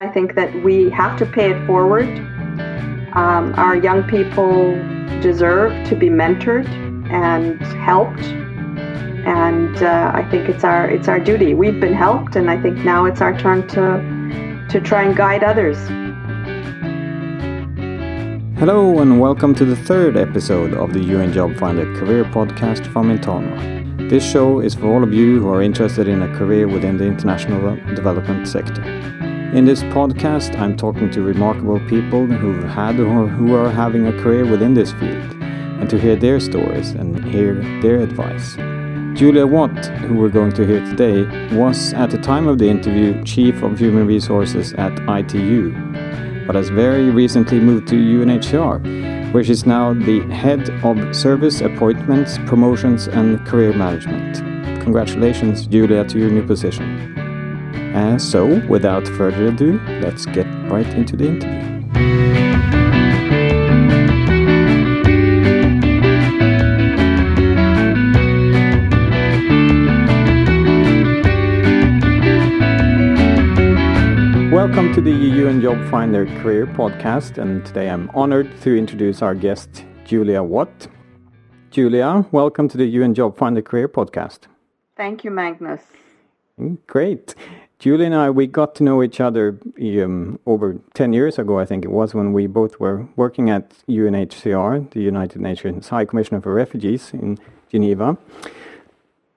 I think that we have to pay it forward. Um, our young people deserve to be mentored and helped, and uh, I think it's our it's our duty. We've been helped, and I think now it's our turn to to try and guide others. Hello and welcome to the third episode of the UN Job Finder career podcast from Intama. This show is for all of you who are interested in a career within the international development sector. In this podcast, I'm talking to remarkable people who've had or who are having a career within this field, and to hear their stories and hear their advice. Julia Watt, who we're going to hear today, was at the time of the interview Chief of Human Resources at ITU, but has very recently moved to UNHCR, where she's now the Head of Service Appointments, Promotions and Career Management. Congratulations, Julia, to your new position. Uh, so, without further ado, let's get right into the interview. Welcome to the UN Job Finder Career Podcast, and today I'm honored to introduce our guest, Julia Watt. Julia, welcome to the UN Job Finder Career Podcast. Thank you, Magnus. Great. Julie and I, we got to know each other um, over 10 years ago, I think it was, when we both were working at UNHCR, the United Nations High Commissioner for Refugees in Geneva.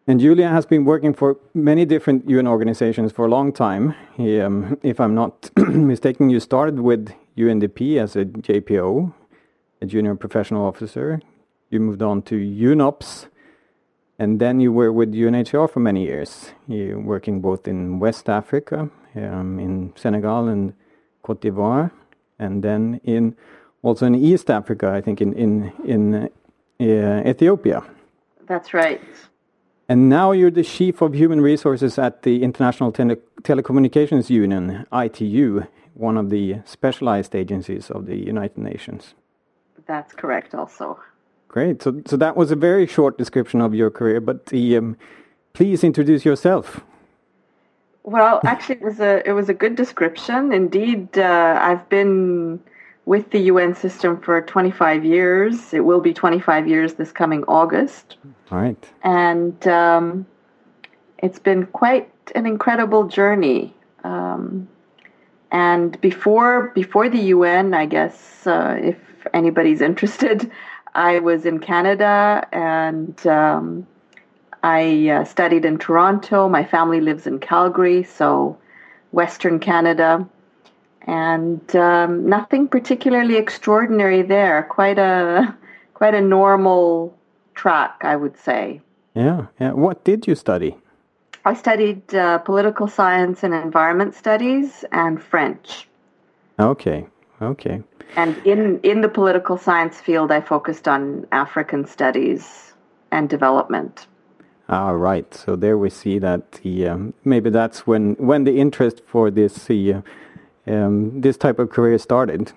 And Julia has been working for many different UN organizations for a long time. He, um, if I'm not mistaken, you started with UNDP as a JPO, a junior professional officer. You moved on to UNOPS, and then you were with UNHCR for many years. You working both in West Africa, um, in Senegal and Cote d'Ivoire, and then in also in East Africa, I think in in in uh, Ethiopia. That's right. And now you're the Chief of Human Resources at the International Tele Telecommunications Union, ITU, one of the specialized agencies of the United Nations. That's correct, also. Great. So, so that was a very short description of your career, but the, um, please introduce yourself. Well, actually, it was a it was a good description. Indeed, uh, I've been with the UN system for 25 years. It will be 25 years this coming August. All right. And um, it's been quite an incredible journey. Um, and before before the UN, I guess uh, if anybody's interested, I was in Canada and um, I uh, studied in Toronto. My family lives in Calgary, so Western Canada and um, nothing particularly extraordinary there. Quite a quite a normal track, I would say. Yeah, yeah. What did you study? I studied uh, political science and environment studies and French. Okay, okay. And in in the political science field, I focused on African studies and development. Ah, right. So there we see that the um, maybe that's when when the interest for this the uh, um, this type of career started?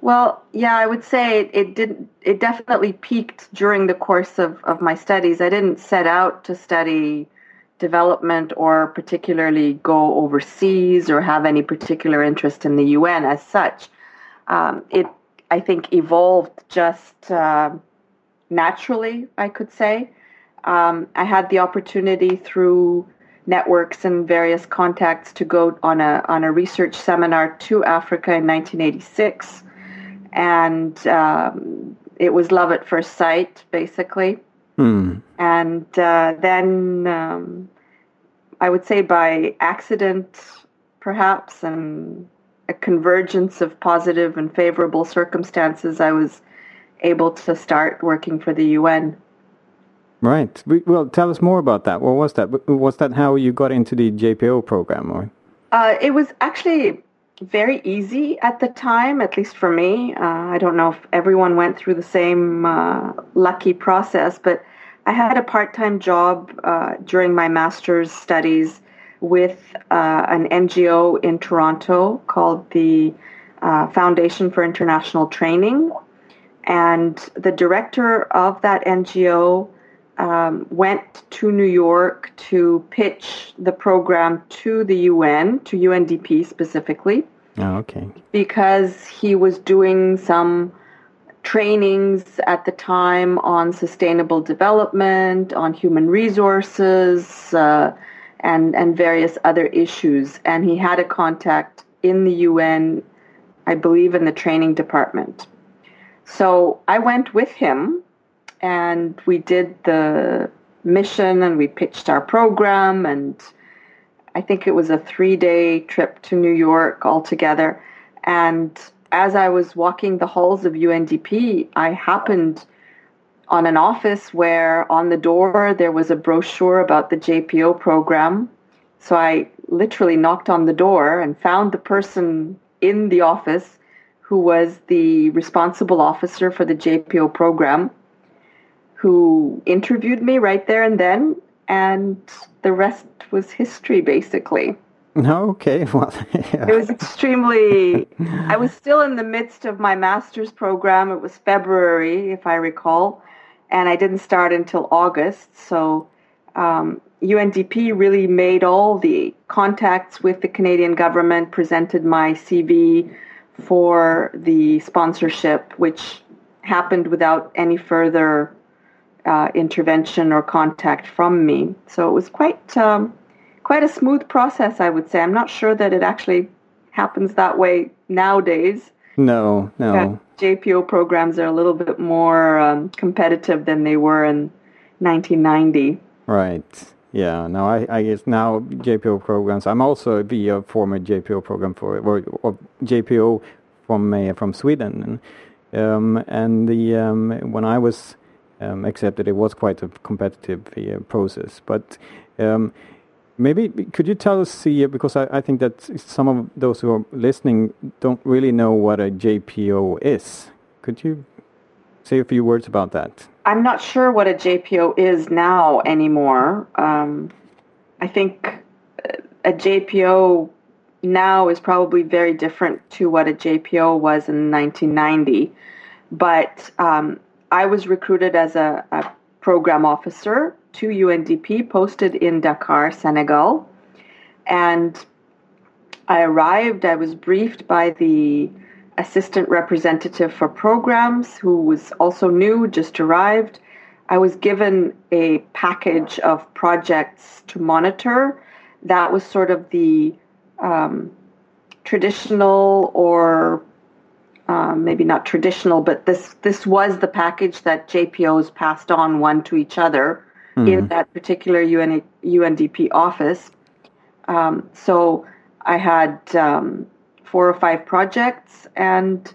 Well, yeah, I would say it, it did. It definitely peaked during the course of, of my studies. I didn't set out to study development or particularly go overseas or have any particular interest in the UN as such. Um, it, I think, evolved just uh, naturally. I could say um, I had the opportunity through networks and various contacts to go on a on a research seminar to Africa in 1986, and um, it was love at first sight, basically. Hmm. And uh, then um, I would say by accident, perhaps, and a convergence of positive and favorable circumstances, I was able to start working for the UN. Right. Well, tell us more about that. What was that? Was that how you got into the JPO program, or? Uh, it was actually very easy at the time, at least for me. Uh, I don't know if everyone went through the same uh, lucky process, but I had a part-time job uh, during my master's studies with uh, an NGO in Toronto called the uh, Foundation for International Training, and the director of that NGO um, went to New York to pitch the program to the UN, to UNDP specifically. Oh, okay. Because he was doing some trainings at the time on sustainable development, on human resources, uh, and and various other issues. And he had a contact in the UN, I believe, in the training department. So I went with him and we did the mission and we pitched our program and I think it was a three day trip to New York altogether. And as I was walking the halls of UNDP, I happened on an office where on the door there was a brochure about the JPO program. So I literally knocked on the door and found the person in the office who was the responsible officer for the JPO program who interviewed me right there and then, and the rest was history, basically. No, Okay, well, yeah. it was extremely. I was still in the midst of my master's program. It was February, if I recall, and I didn't start until August. So um, UNDP really made all the contacts with the Canadian government, presented my CV for the sponsorship, which happened without any further uh, intervention or contact from me. So it was quite um, quite a smooth process, I would say. I'm not sure that it actually happens that way nowadays. No, no. JPO programs are a little bit more um, competitive than they were in 1990. Right. Yeah. Now I, I guess now JPO programs. I'm also a former JPO program for or, or JPO from uh, from Sweden, um, and the um, when I was um, accepted. It was quite a competitive uh, process, but um, maybe could you tell us, uh, because I, I, think that some of those who are listening don't really know what a JPO is. Could you say a few words about that? I'm not sure what a JPO is now anymore. Um, I think a JPO now is probably very different to what a JPO was in 1990. But um, I was recruited as a, a program officer to UNDP, posted in Dakar, Senegal. And I arrived, I was briefed by the assistant representative for programs who was also new, just arrived. I was given a package of projects to monitor. That was sort of the um, traditional or um, maybe not traditional, but this this was the package that JPOs passed on one to each other mm. in that particular UN, UNDP office. Um, so I had um, four or five projects, and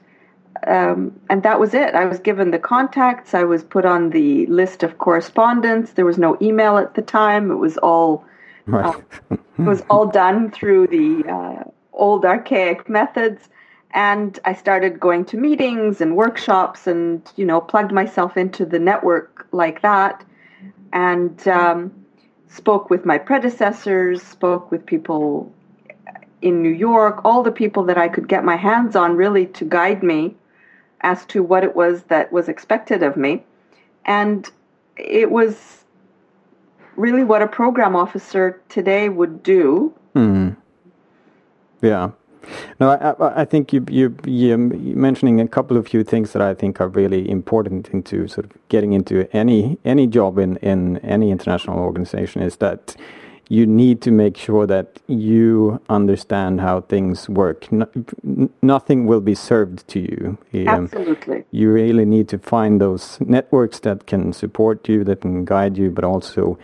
um, and that was it. I was given the contacts. I was put on the list of correspondence. There was no email at the time. It was all right. uh, it was all done through the uh, old archaic methods and I started going to meetings and workshops and, you know, plugged myself into the network like that and um, spoke with my predecessors, spoke with people in New York, all the people that I could get my hands on really to guide me as to what it was that was expected of me. And it was really what a program officer today would do. Mm. Yeah. No, I, I think you, you, you're mentioning a couple of few things that I think are really important into sort of getting into any any job in, in any international organization is that you need to make sure that you understand how things work. No, nothing will be served to you. Um, Absolutely. You really need to find those networks that can support you, that can guide you, but also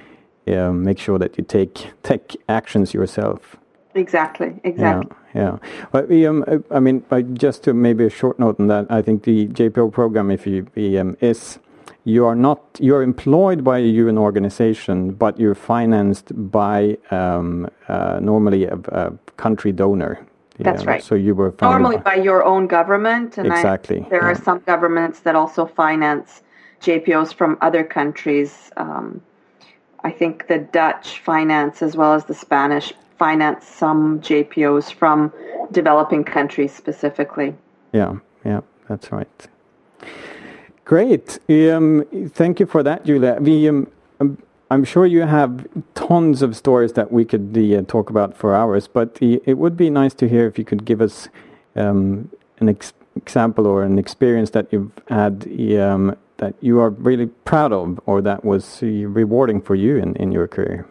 um, make sure that you take take actions yourself. Exactly. Exactly. Yeah. yeah. But um, I mean, just to maybe a short note on that, I think the JPO program, if you um, is you are not you are employed by a UN organization, but you're financed by um, uh, normally a, a, country donor. That's right. So you were normally by, by your own government, and exactly. I, there yeah. are some governments that also finance JPOs from other countries. Um, I think the Dutch finance as well as the Spanish finance some JPOs from developing countries specifically. Yeah, yeah, that's right. Great. Um, thank you for that, Julia. We, um, I'm sure you have tons of stories that we could uh, talk about for hours, but it would be nice to hear if you could give us um, an ex example or an experience that you've had um, that you are really proud of or that was uh, rewarding for you in, in your career.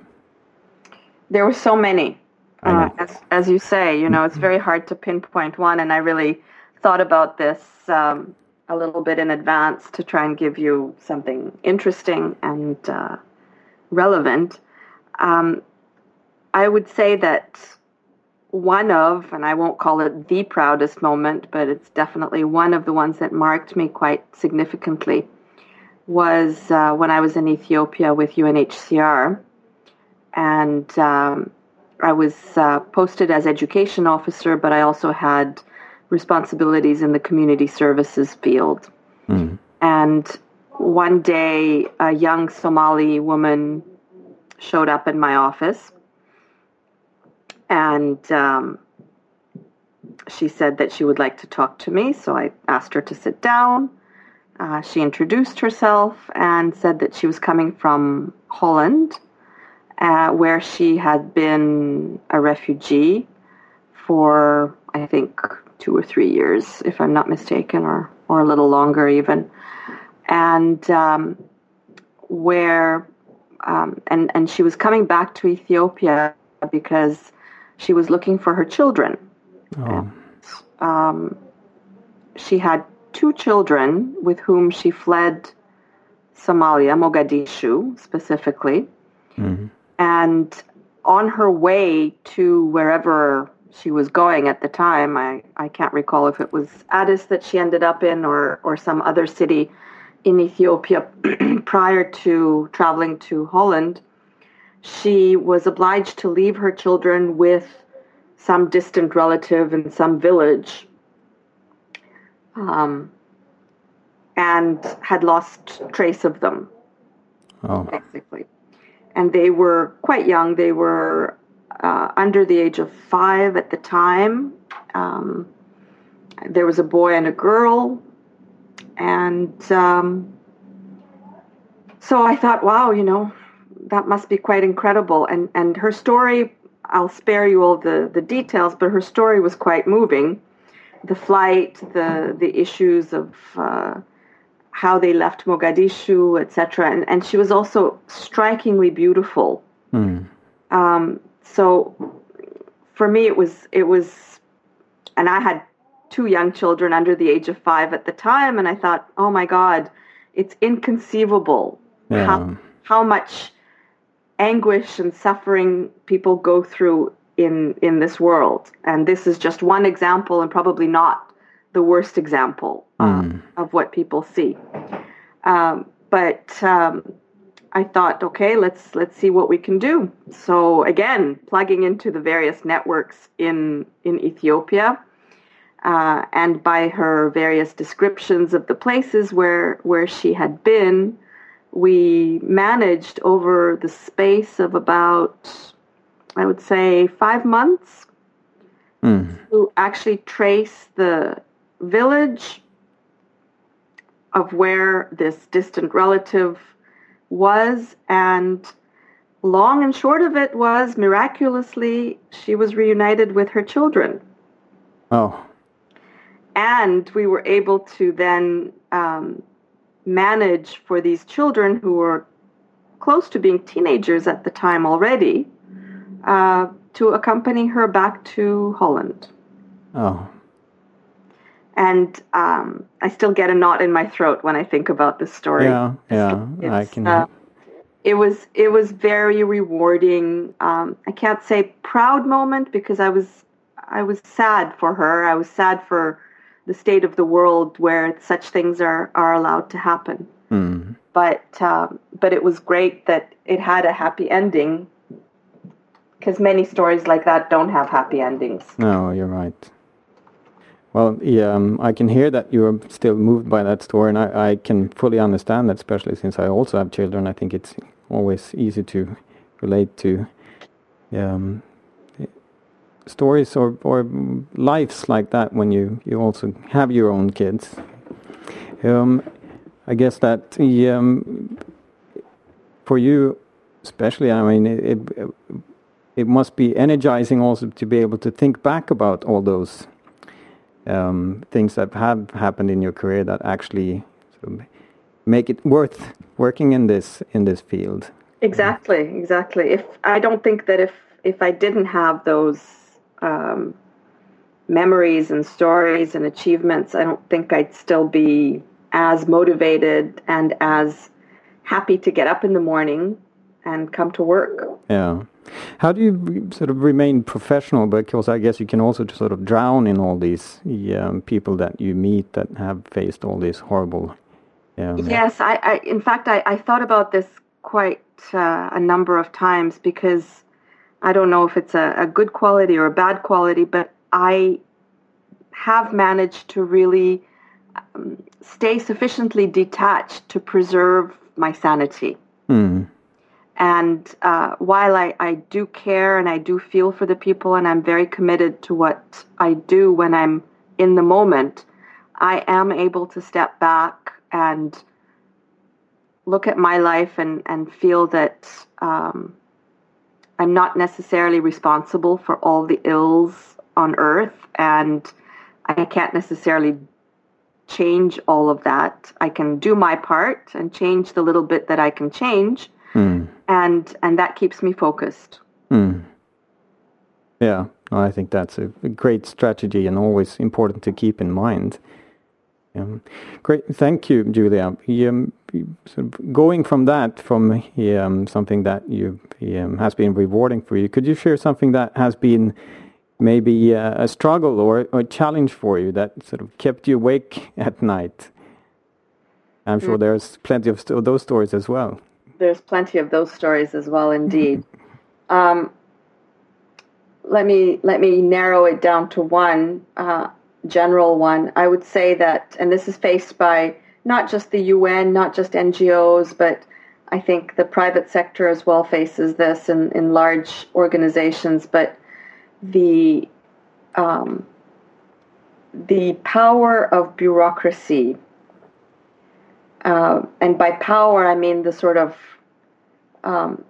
There were so many. Uh, as, as you say, you know, it's very hard to pinpoint one, and I really thought about this um, a little bit in advance to try and give you something interesting and uh, relevant. Um, I would say that one of, and I won't call it the proudest moment, but it's definitely one of the ones that marked me quite significantly, was uh, when I was in Ethiopia with UNHCR. And um, I was uh, posted as education officer, but I also had responsibilities in the community services field. Mm. And one day, a young Somali woman showed up in my office and um, she said that she would like to talk to me. So I asked her to sit down. Uh, she introduced herself and said that she was coming from Holland, uh, where she had been a refugee for, I think, two or three years, if I'm not mistaken, or, or a little longer even. And um, where, um, and, and she was coming back to Ethiopia because she was looking for her children. Oh. And, um, she had two children with whom she fled Somalia, Mogadishu specifically. Mm-hmm. And on her way to wherever she was going at the time. I, I can't recall if it was Addis that she ended up in or, or some other city in Ethiopia prior to traveling to Holland. She was obliged to leave her children with some distant relative in some village um, and had lost trace of them, oh. basically. And they were quite young. They were uh, under the age of five at the time. Um, there was a boy and a girl. And um, so I thought, wow, you know, that must be quite incredible. And, and her story, I'll spare you all the, the details, but her story was quite moving. The flight, the, the issues of uh, how they left Mogadishu, etc. And, and she was also strikingly beautiful. Mm. Um, so for me, it was it was, and I had two young children under the age of five at the time, and I thought, oh my God, it's inconceivable yeah. how how much anguish and suffering people go through in in this world, and this is just one example, and probably not the worst example mm. of what people see. Um, but um, I thought, okay, let's let's see what we can do. So again, plugging into the various networks in in Ethiopia, uh, and by her various descriptions of the places where where she had been, we managed over the space of about, I would say, five months mm. to actually trace the village of where this distant relative was, and long and short of it was miraculously she was reunited with her children. Oh. And we were able to then um, manage for these children who were close to being teenagers at the time already uh, to accompany her back to Holland. Oh. And um, I still get a knot in my throat when I think about this story. Yeah, yeah, it's, I can. Uh, it was it was very rewarding. Um, I can't say proud moment because I was I was sad for her. I was sad for the state of the world where such things are are allowed to happen. Mm. But um, but it was great that it had a happy ending because many stories like that don't have happy endings. No, you're right. Well, yeah, um, I can hear that you're still moved by that story, and I, I can fully understand that, especially since I also have children. I think it's always easy to relate to um, stories or, or lives like that when you, you also have your own kids. Um, I guess that um, for you, especially, I mean, it, it, it must be energizing also to be able to think back about all those um, things that have happened in your career that actually sort of make it worth working in this in this field. Exactly, exactly. If I don't think that if if I didn't have those um, memories and stories and achievements, I don't think I'd still be as motivated and as happy to get up in the morning and come to work. Yeah. How do you sort of remain professional? Because I guess you can also just sort of drown in all these um, people that you meet that have faced all these horrible. Um, yes, I, I, In fact, I, I thought about this quite uh, a number of times because I don't know if it's a, a good quality or a bad quality, but I have managed to really um, stay sufficiently detached to preserve my sanity. Mm. And uh, while I, I do care and I do feel for the people and I'm very committed to what I do when I'm in the moment, I am able to step back and look at my life and, and feel that um, I'm not necessarily responsible for all the ills on earth and I can't necessarily change all of that. I can do my part and change the little bit that I can change. Mm. And and that keeps me focused. Mm. Yeah, I think that's a great strategy and always important to keep in mind. Um, great, thank you, Julia. Um, sort of going from that, from um, something that you um, has been rewarding for you, could you share something that has been maybe a, a struggle or, or, a challenge for you that sort of kept you awake at night? I'm sure mm. there's plenty of st those stories as well. There's plenty of those stories as well, indeed. um, let me let me narrow it down to one uh, general one. I would say that, and this is faced by not just the UN, not just NGOs, but I think the private sector as well faces this in, in large organizations. But the um, the power of bureaucracy, uh, and by power I mean the sort of um,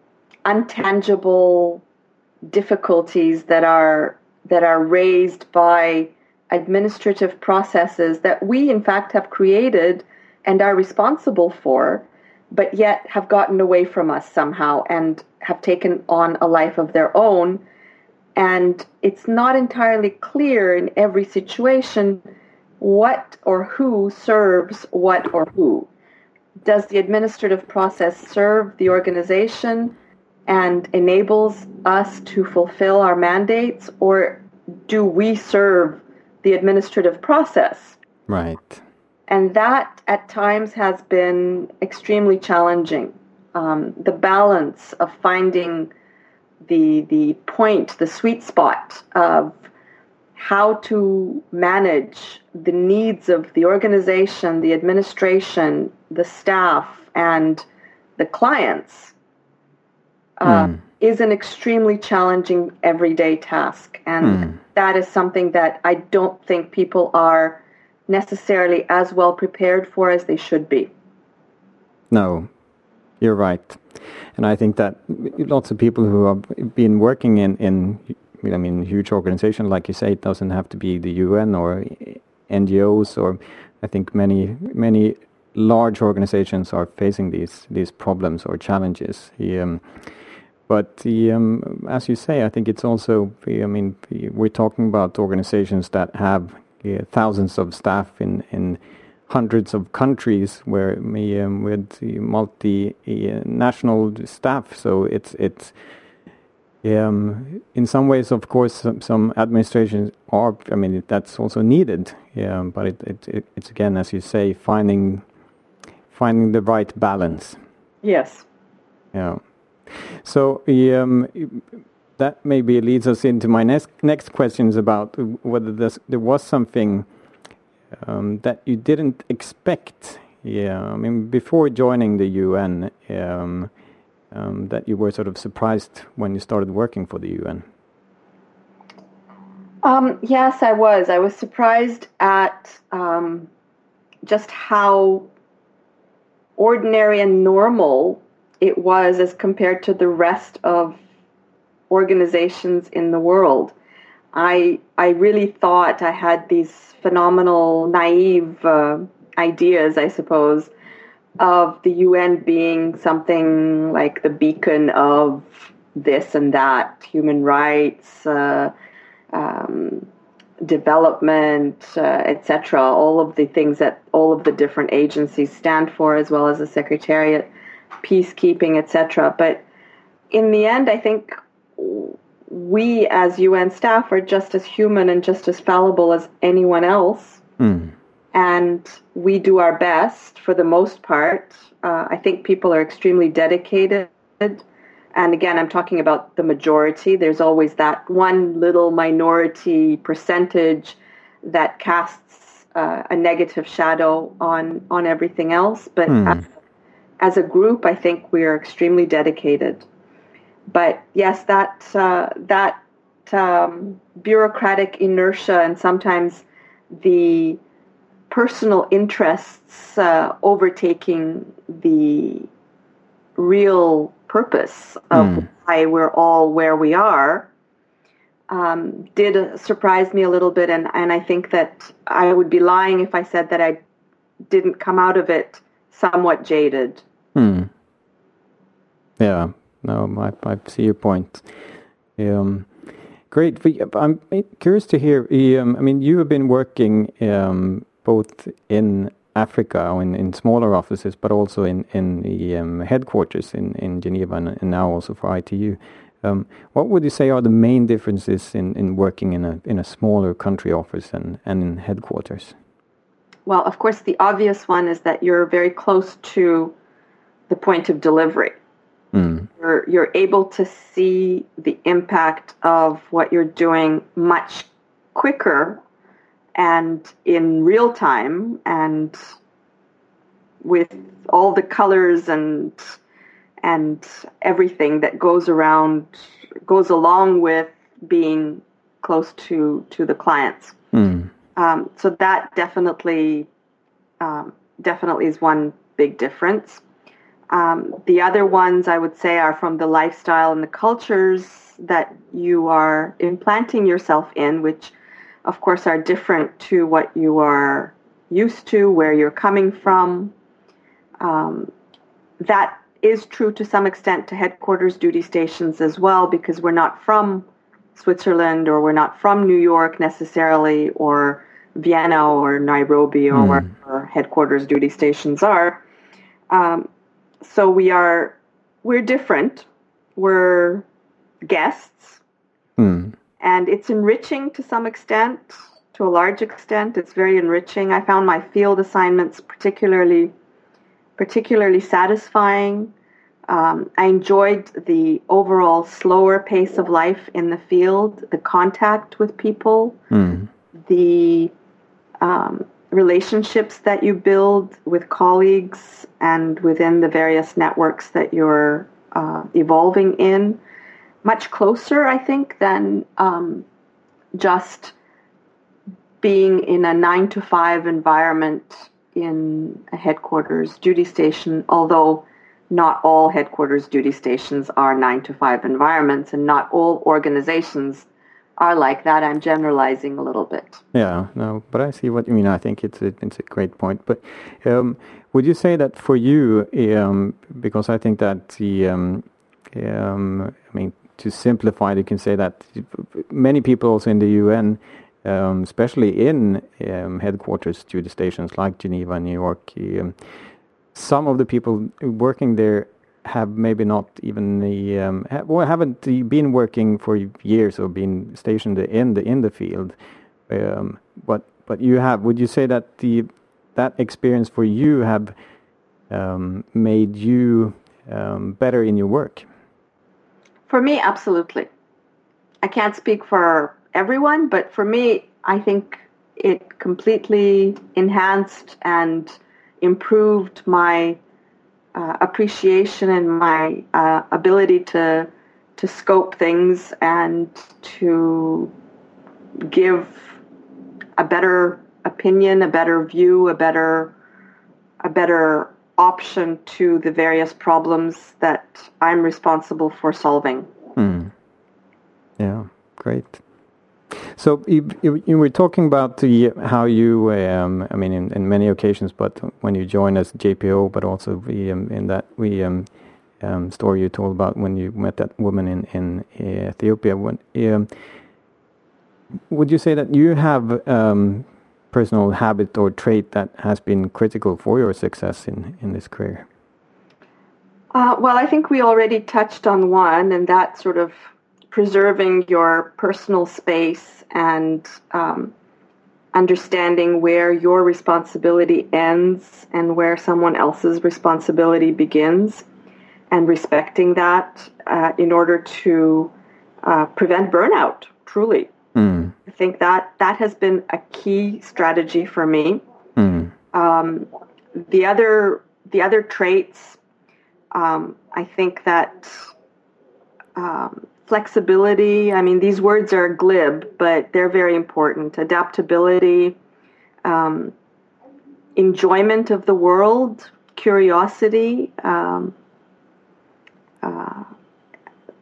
untangible difficulties that are that are raised by administrative processes that we in fact have created and are responsible for, but yet have gotten away from us somehow and have taken on a life of their own and it's not entirely clear in every situation what or who serves what or who. Does the administrative process serve the organization and enables us to fulfill our mandates, or do we serve the administrative process? Right. And that at times has been extremely challenging. Um, the balance of finding the the point, the sweet spot of how to manage the needs of the organization, the administration, the staff, and the clients uh, mm. is an extremely challenging everyday task. And mm. that is something that I don't think people are necessarily as well prepared for as they should be. No, you're right, and I think that lots of people who have been working in in I mean huge organizations, like you say, it doesn't have to be the UN or NGOs, or I think many many large organizations are facing these these problems or challenges. Um, but the, um, as you say, I think it's also. I mean, we're talking about organizations that have thousands of staff in in hundreds of countries where um, with multi-national staff. So it's it's um, in some ways, of course, some, some administrations are. I mean, that's also needed. Yeah, but it, it, it, it's again, as you say, finding finding the right balance. Yes. Yeah. So um, that maybe leads us into my next next questions about whether there was something um, that you didn't expect. Yeah, I mean, before joining the UN, um, um, that you were sort of surprised when you started working for the UN. Um, yes, I was. I was surprised at um, just how ordinary and normal it was as compared to the rest of organizations in the world. I I really thought I had these phenomenal, naive uh, ideas, I suppose, of the UN being something like the beacon of this and that, human rights, uh, um, development, uh, etc. All of the things that all of the different agencies stand for, as well as the Secretariat, peacekeeping, etc. But in the end, I think we as UN staff are just as human and just as fallible as anyone else. Mm. And we do our best for the most part. Uh, I think people are extremely dedicated. And again, I'm talking about the majority. There's always that one little minority percentage that casts uh, a negative shadow on, on everything else. But mm. as, as a group, I think we are extremely dedicated but yes, that uh, that um, bureaucratic inertia and sometimes the personal interests uh, overtaking the real purpose of mm. why we're all where we are um, did surprise me a little bit, and, and I think that I would be lying if I said that I didn't come out of it somewhat jaded. Hmm. Yeah, no, I, I see your point. Um, great. I'm curious to hear. Um, I mean, you have been working um, both in Africa in, in smaller offices, but also in in the um, headquarters in in Geneva, and, and, now also for ITU. Um, what would you say are the main differences in, in working in a in a smaller country office and, and in headquarters? Well, of course, the obvious one is that you're very close to the point of delivery. Mm. You're, you're able to see the impact of what you're doing much quicker and in real time and with all the colors and and everything that goes around goes along with being close to to the clients. Mm. Um, so that definitely um, definitely is one big difference. Um, the other ones I would say are from the lifestyle and the cultures that you are implanting yourself in, which of course are different to what you are used to, where you're coming from. Um, that is true to some extent to headquarters duty stations as well, because we're not from Switzerland or we're not from New York necessarily, or Vienna or Nairobi or mm. where headquarters duty stations are. Um, so we are we're different. We're guests, mm. And it's enriching to some extent. To a large extent, it's very enriching. I found my field assignments particularly particularly satisfying. Um, I enjoyed the overall slower pace of life in the field, the contact with people, mm. the um, relationships that you build with colleagues and within the various networks that you're uh, evolving in much closer, I think, than um, just being in a nine to five environment in a headquarters duty station, although not all headquarters duty stations are nine to five environments and not all organizations are like that. I'm generalizing a little bit. Yeah, no, but I see what you mean. I think it's it's a great point. But um, would you say that for you, um, because I think that the, um, um I mean, to simplify, you can say that many people also in the UN, um, especially in um, headquarters duty stations like Geneva, New York, some of the people working there have maybe not even the um, ha well, haven't been working for years or been stationed in the in the field. Um, but but you have. Would you say that the that experience for you have um, made you um, better in your work? For me, absolutely. I can't speak for everyone, but for me, I think it completely enhanced and improved my uh, appreciation and my uh, ability to to scope things and to give a better opinion, a better view, a better a better option to the various problems that I'm responsible for solving. Mm. Yeah, great. So you, you, you, were talking about the how you, um, I mean, in, in, many occasions, but when you joined as JPO, but also we, um, in that we um, um, story you told about when you met that woman in in Ethiopia. When um, would you say that you have um, personal habit or trait that has been critical for your success in in this career? Uh, well, I think we already touched on one, and that sort of preserving your personal space and um, understanding where your responsibility ends and where someone else's responsibility begins and respecting that uh, in order to uh, prevent burnout. Truly, mm. I think that that has been a key strategy for me. Mm. Um, the other the other traits, um, I think that um, flexibility. I mean, these words are glib, but they're very important. Adaptability, um, enjoyment of the world, curiosity. Um, uh,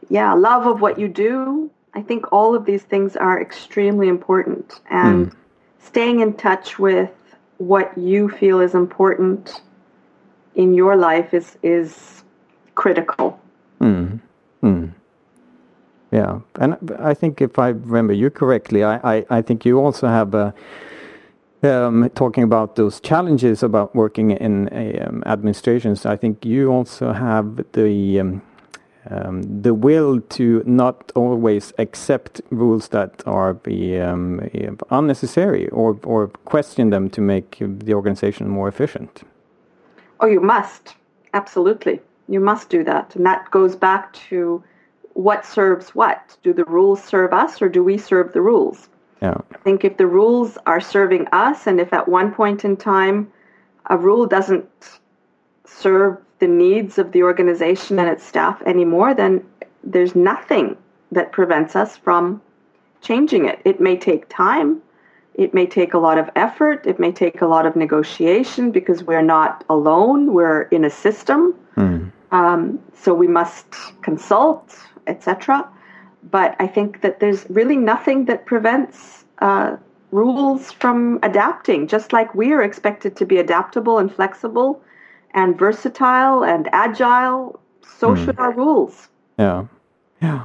yeah, love of what you do. I think all of these things are extremely important. And mm. staying in touch with what you feel is important in your life is is critical. Mm. Mm. Yeah, and I think if I remember you correctly, I, I, I think you also have a um, talking about those challenges about working in um, administrations, I think you also have the um, um, the will to not always accept rules that are be, um, unnecessary or or question them to make the organization more efficient. Oh, you must absolutely. You must do that, and that goes back to what serves what. Do the rules serve us, or do we serve the rules? Yeah. I think if the rules are serving us, and if at one point in time a rule doesn't serve the needs of the organization and its staff anymore, then there's nothing that prevents us from changing it. It may take time. It may take a lot of effort. It may take a lot of negotiation because we're not alone. We're in a system. Mm. Um, so we must consult, etc. But I think that there's really nothing that prevents uh, rules from adapting, just like we are expected to be adaptable and flexible and versatile and agile. So mm. should our rules. Yeah, yeah,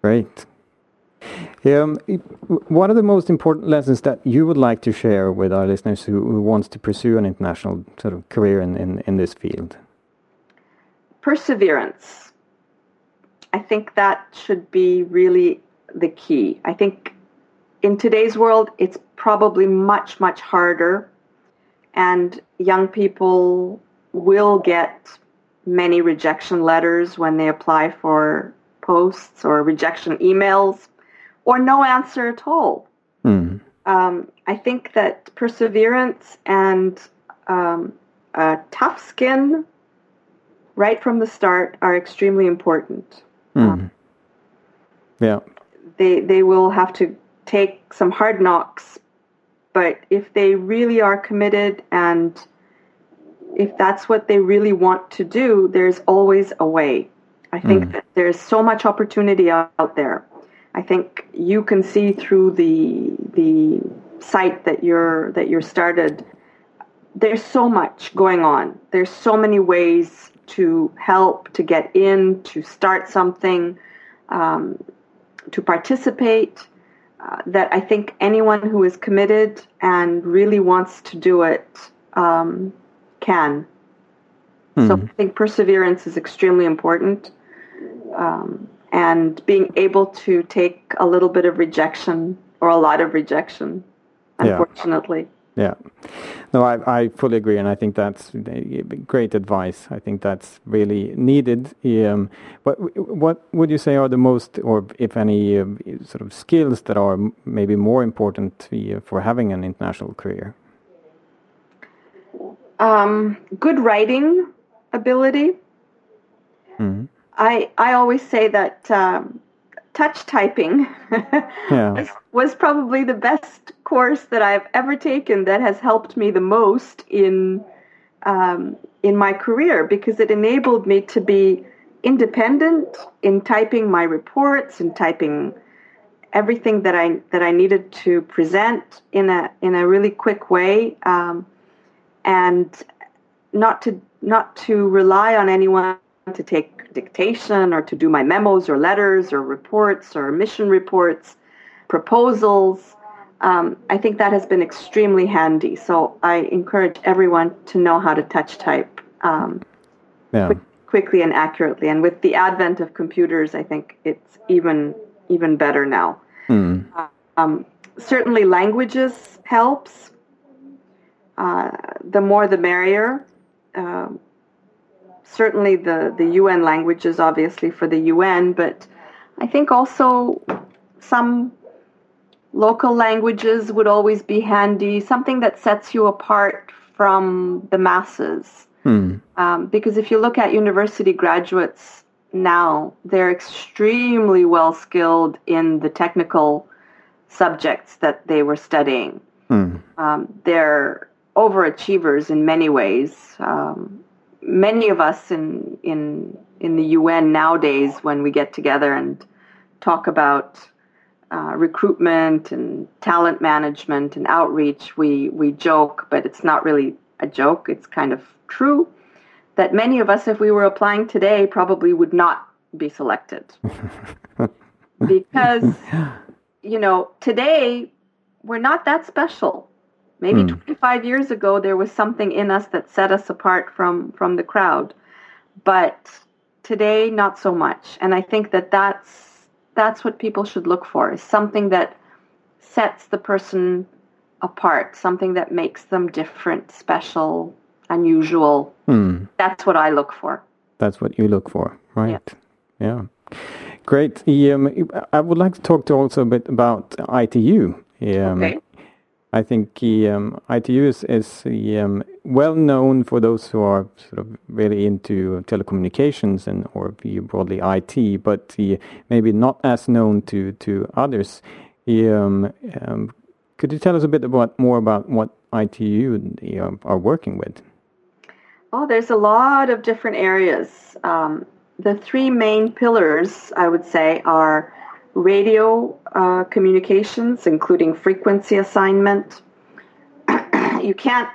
great. Um, what are the most important lessons that you would like to share with our listeners who, who wants to pursue an international sort of career in, in, in this field? Perseverance. I think that should be really the key. I think in today's world, it's probably much, much harder. And young people will get many rejection letters when they apply for posts or rejection emails or no answer at all. Mm. Um, I think that perseverance and um, a tough skin right from the start are extremely important. Mm. Um, yeah. They, they will have to take some hard knocks, but if they really are committed and if that's what they really want to do, there's always a way. I think mm. that there's so much opportunity out there. I think you can see through the the site that you're that you're started. There's so much going on. There's so many ways to help, to get in, to start something, um, to participate. Uh, that I think anyone who is committed and really wants to do it um, can. Mm. So hmm. I think perseverance is extremely important. Um, and being able to take a little bit of rejection or a lot of rejection, unfortunately. Yeah. yeah. No, I, I fully agree, and I think that's great advice. I think that's really needed. Um, what what would you say are the most, or if any, uh, sort of skills that are maybe more important for having an international career? Um, good writing ability. Mm-hmm. I I always say that um, touch typing yeah. was, was, probably the best course that I've ever taken that has helped me the most in um, in my career because it enabled me to be independent in typing my reports and typing everything that I that I needed to present in a in a really quick way, um, and not to not to rely on anyone to take dictation or to do my memos or letters or reports or mission reports, proposals. Um, I think that has been extremely handy. So I encourage everyone to know how to touch type um, yeah. quick, quickly and accurately. And with the advent of computers, I think it's even even better now. Mm. Um, certainly, languages helps. Uh, the more, the merrier. Uh, certainly, the the UN languages, obviously for the UN, but I think also some local languages would always be handy. Something that sets you apart from the masses. Hmm. Um, because if you look at university graduates now. They're extremely well skilled in the technical subjects that they were studying. Mm. Um, they're overachievers in many ways. Um, many of us in in in the UN nowadays, when we get together and talk about uh, recruitment and talent management and outreach, we we joke, but it's not really a joke. It's kind of true that many of us, if we were applying today, probably would not be selected. because, you know, today we're not that special. Maybe mm. 25 years ago, there was something in us that set us apart from, from the crowd. But today, not so much. And I think that that's, that's what people should look for is something that sets the person apart, something that makes them different, special, unusual. Mm. That's what I look for. That's what you look for, right? Yeah. yeah. Great. Um, I would like to talk to also a bit about ITU. Um, okay. I think um, ITU is, is um, well known for those who are sort of really into telecommunications and or broadly IT, but maybe not as known to to others. Um, um, could you tell us a bit about more about what ITU are working with? Oh, there's a lot of different areas. Um, the three main pillars, I would say, are radio uh, communications, including frequency assignment. you can't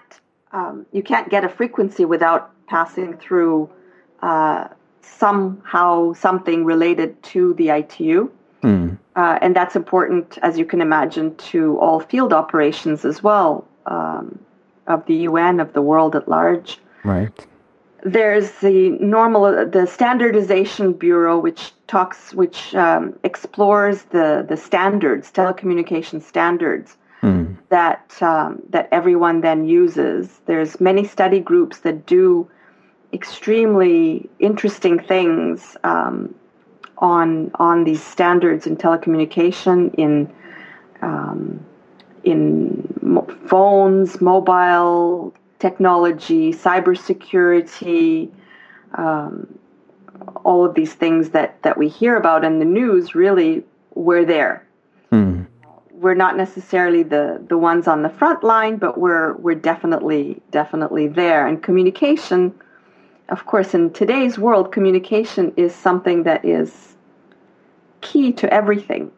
um, you can't get a frequency without passing through uh, somehow something related to the ITU. Mm. Uh, and that's important, as you can imagine, to all field operations as well um, of the UN, of the world at large. Right. There's the normal, the Standardization Bureau, which talks, which um, explores the the standards, telecommunication standards mm. that um, that everyone then uses. There's many study groups that do extremely interesting things um, on on these standards in telecommunication in um, in mo- phones, mobile technology, cybersecurity, um, all of these things that, that we hear about in the news, really, we're there. Mm. We're not necessarily the, the ones on the front line, but we're, we're definitely, definitely there. And communication, of course, in today's world, communication is something that is key to everything.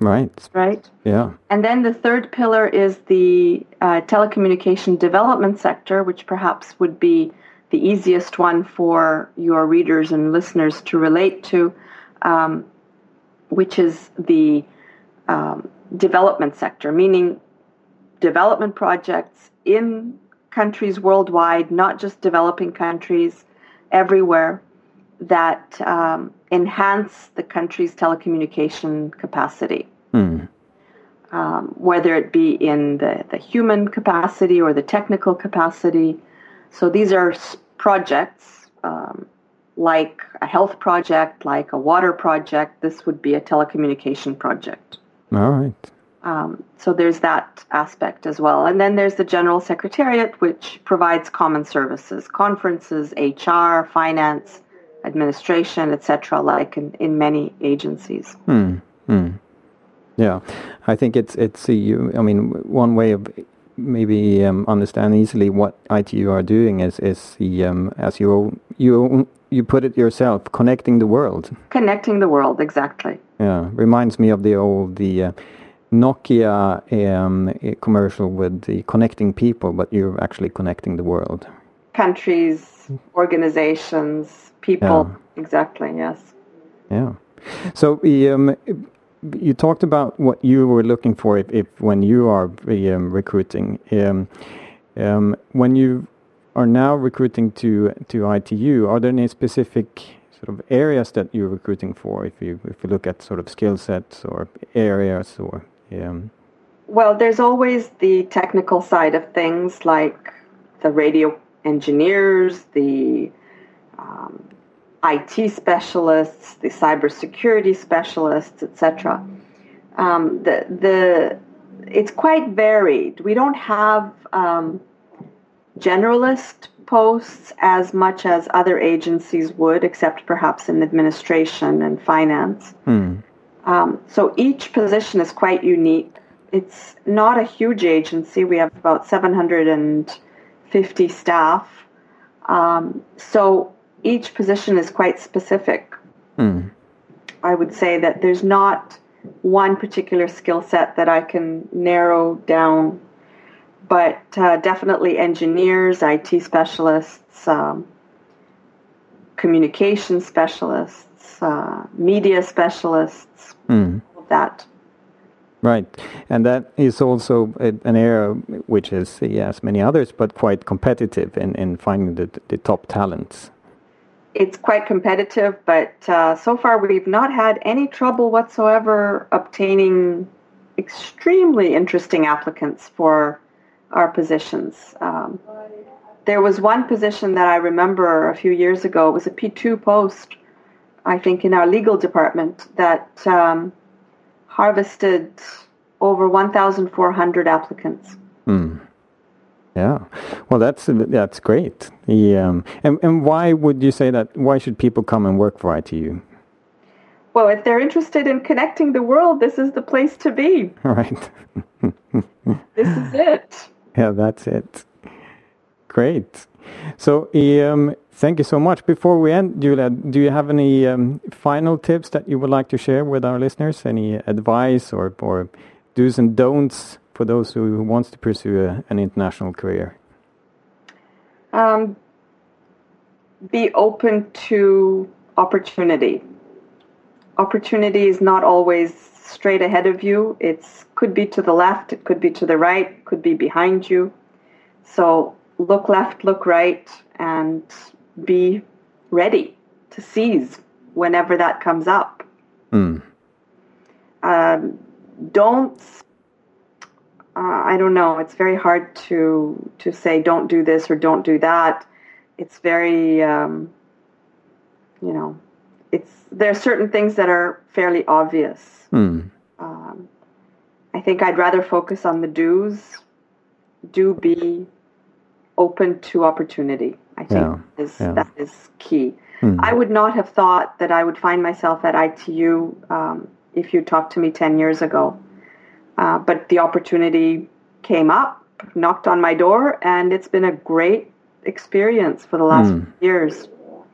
Right. Right. Yeah. And then the third pillar is the uh, telecommunication development sector, which perhaps would be the easiest one for your readers and listeners to relate to, um, which is the um, development sector, meaning development projects in countries worldwide, not just developing countries, everywhere that um, enhance the country's telecommunication capacity. Mm. Um, whether it be in the, the human capacity or the technical capacity. So these are projects um, like a health project, like a water project. This would be a telecommunication project. All right. Um, so there's that aspect as well. And then there's the General Secretariat, which provides common services, conferences, HR, finance, administration, etc., like in, in many agencies. Hmm. Hmm. Yeah, I think it's it's a, I mean, one way of maybe um, understand easily what ITU are doing is is the um, as you you you put it yourself, connecting the world. Connecting the world, exactly. Yeah, reminds me of the old the uh, Nokia um, commercial with the connecting people, but you're actually connecting the world. Countries, organizations, people. Yeah. Exactly. Yes. Yeah. So um, you talked about what you were looking for if, if when you are um, recruiting. Um, um, when you are now recruiting to to ITU, are there any specific sort of areas that you're recruiting for? If you if you look at sort of skill sets or areas or um, well, there's always the technical side of things like the radio engineers, the um, IT specialists, the cybersecurity specialists, etc. Um, the the it's quite varied. We don't have um, generalist posts as much as other agencies would, except perhaps in administration and finance. Hmm. Um, so each position is quite unique. It's not a huge agency. We have about 750 staff. Um, so each position is quite specific. Hmm. I would say that there's not one particular skill set that I can narrow down, but uh, definitely engineers, IT specialists, um, communication specialists, uh, media specialists, mm. that. Right, and that is also an area which is, yes, many others, but quite competitive in, in finding the, the top talents it's quite competitive, but uh, so far we've not had any trouble whatsoever obtaining extremely interesting applicants for our positions. Um, there was one position that I remember a few years ago. It was a P2 post, I think, in our legal department that um, harvested over 1,400 applicants. Hmm. Yeah, well, that's that's great. Yeah, um, and and why would you say that? Why should people come and work for ITU? Well, if they're interested in connecting the world, this is the place to be. Right. this is it. Yeah, that's it. Great. So, um, thank you so much. Before we end, Julia, do you have any um, final tips that you would like to share with our listeners? Any advice or or do's and don'ts for those who, who wants to pursue a, an international career? Um, be open to opportunity. Opportunity is not always straight ahead of you. It could be to the left, it could be to the right, could be behind you. So look left, look right, and be ready to seize whenever that comes up. Mm. Um, don't uh, I don't know. It's very hard to to say don't do this or don't do that. It's very, um, you know, it's there are certain things that are fairly obvious. Mm. Um, I think I'd rather focus on the do's. Do be open to opportunity. I think yeah. is yeah. that is key. Mm. I would not have thought that I would find myself at ITU um, if you talked to me ten years ago. Uh, but the opportunity came up, knocked on my door, and it's been a great experience for the last mm. years.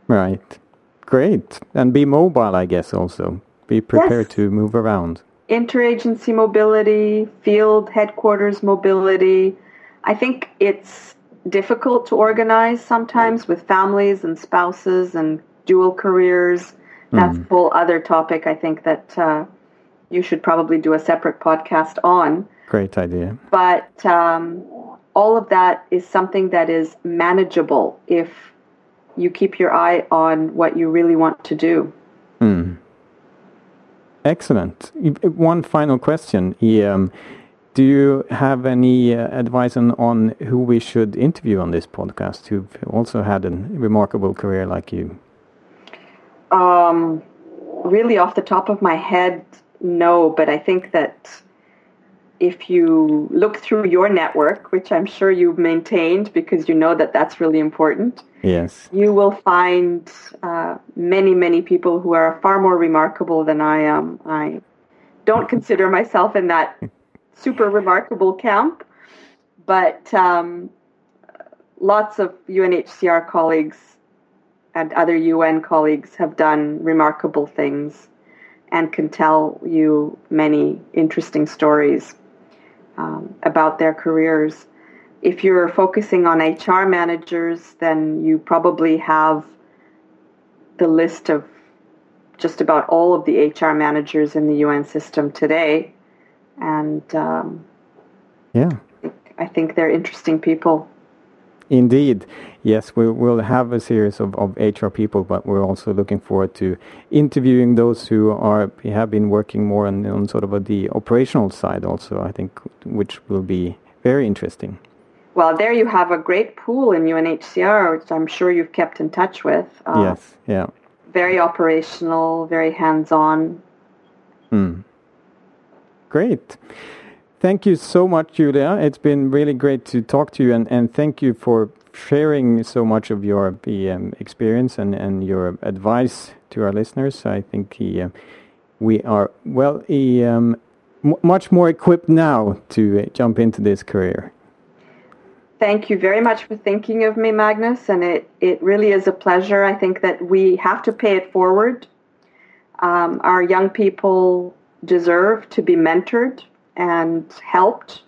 Right. Great. And be mobile, I guess, also. Be prepared yes. to move around. Interagency mobility, field headquarters mobility. I think it's difficult to organize sometimes with families and spouses and dual careers. That's mm. a whole other topic I think that uh, you should probably do a separate podcast on. Great idea. But um, all of that is something that is manageable if you keep your eye on what you really want to do. Hmm. Excellent. One final question. Um, do you have any uh, advice on, on who we should interview on this podcast who've also had a remarkable career like you? Um, really, off the top of my head, no, but I think that if you look through your network, which I'm sure you've maintained because you know that that's really important, yes, you will find uh, many, many people who are far more remarkable than I am. I don't consider myself in that super remarkable camp, but um, lots of UNHCR colleagues and other UN colleagues have done remarkable things and can tell you many interesting stories um, about their careers. If you're focusing on HR managers, then you probably have the list of just about all of the HR managers in the UN system today. And um, yeah, I think they're interesting people. Indeed. Yes, we will have a series of, of HR people, but we're also looking forward to interviewing those who are have been working more on, on sort of a, the operational side also, I think, which will be very interesting. Well, there you have a great pool in UNHCR, which I'm sure you've kept in touch with. Uh, yes, yeah. Very operational, very hands-on. Hmm. Great. Thank you so much, Julia. It's been really great to talk to you, and, and thank you for sharing so much of your um, experience and, and your advice to our listeners. I think uh, we are well um, much more equipped now to uh, jump into this career. Thank you very much for thinking of me, Magnus, and it, it really is a pleasure. I think that we have to pay it forward. Um, our young people deserve to be mentored and helped.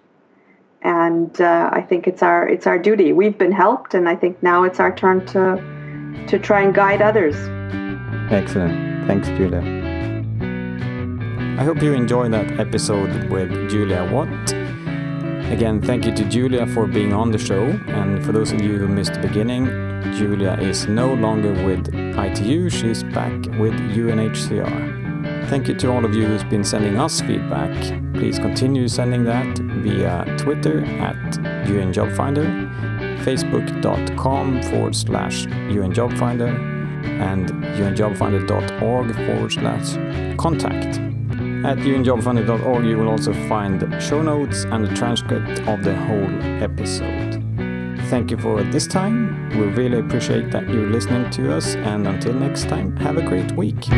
And uh, I think it's our it's our duty. We've been helped, and I think now it's our turn to to try and guide others. Excellent. Thanks, Julia. I hope you enjoyed that episode with Julia Watt. Again, thank you to Julia for being on the show. And for those of you who missed the beginning, Julia is no longer with ITU, she's back with UNHCR. Thank you to all of you who's been sending us feedback. Please continue sending that via Twitter at UNJobfinder, facebook.com forward slash UNJobfinder, and unjobfinder.org forward slash contact. At unjobfinder.org you will also find show notes and a transcript of the whole episode. Thank you for this time. We really appreciate that you're listening to us, and until next time, have a great week.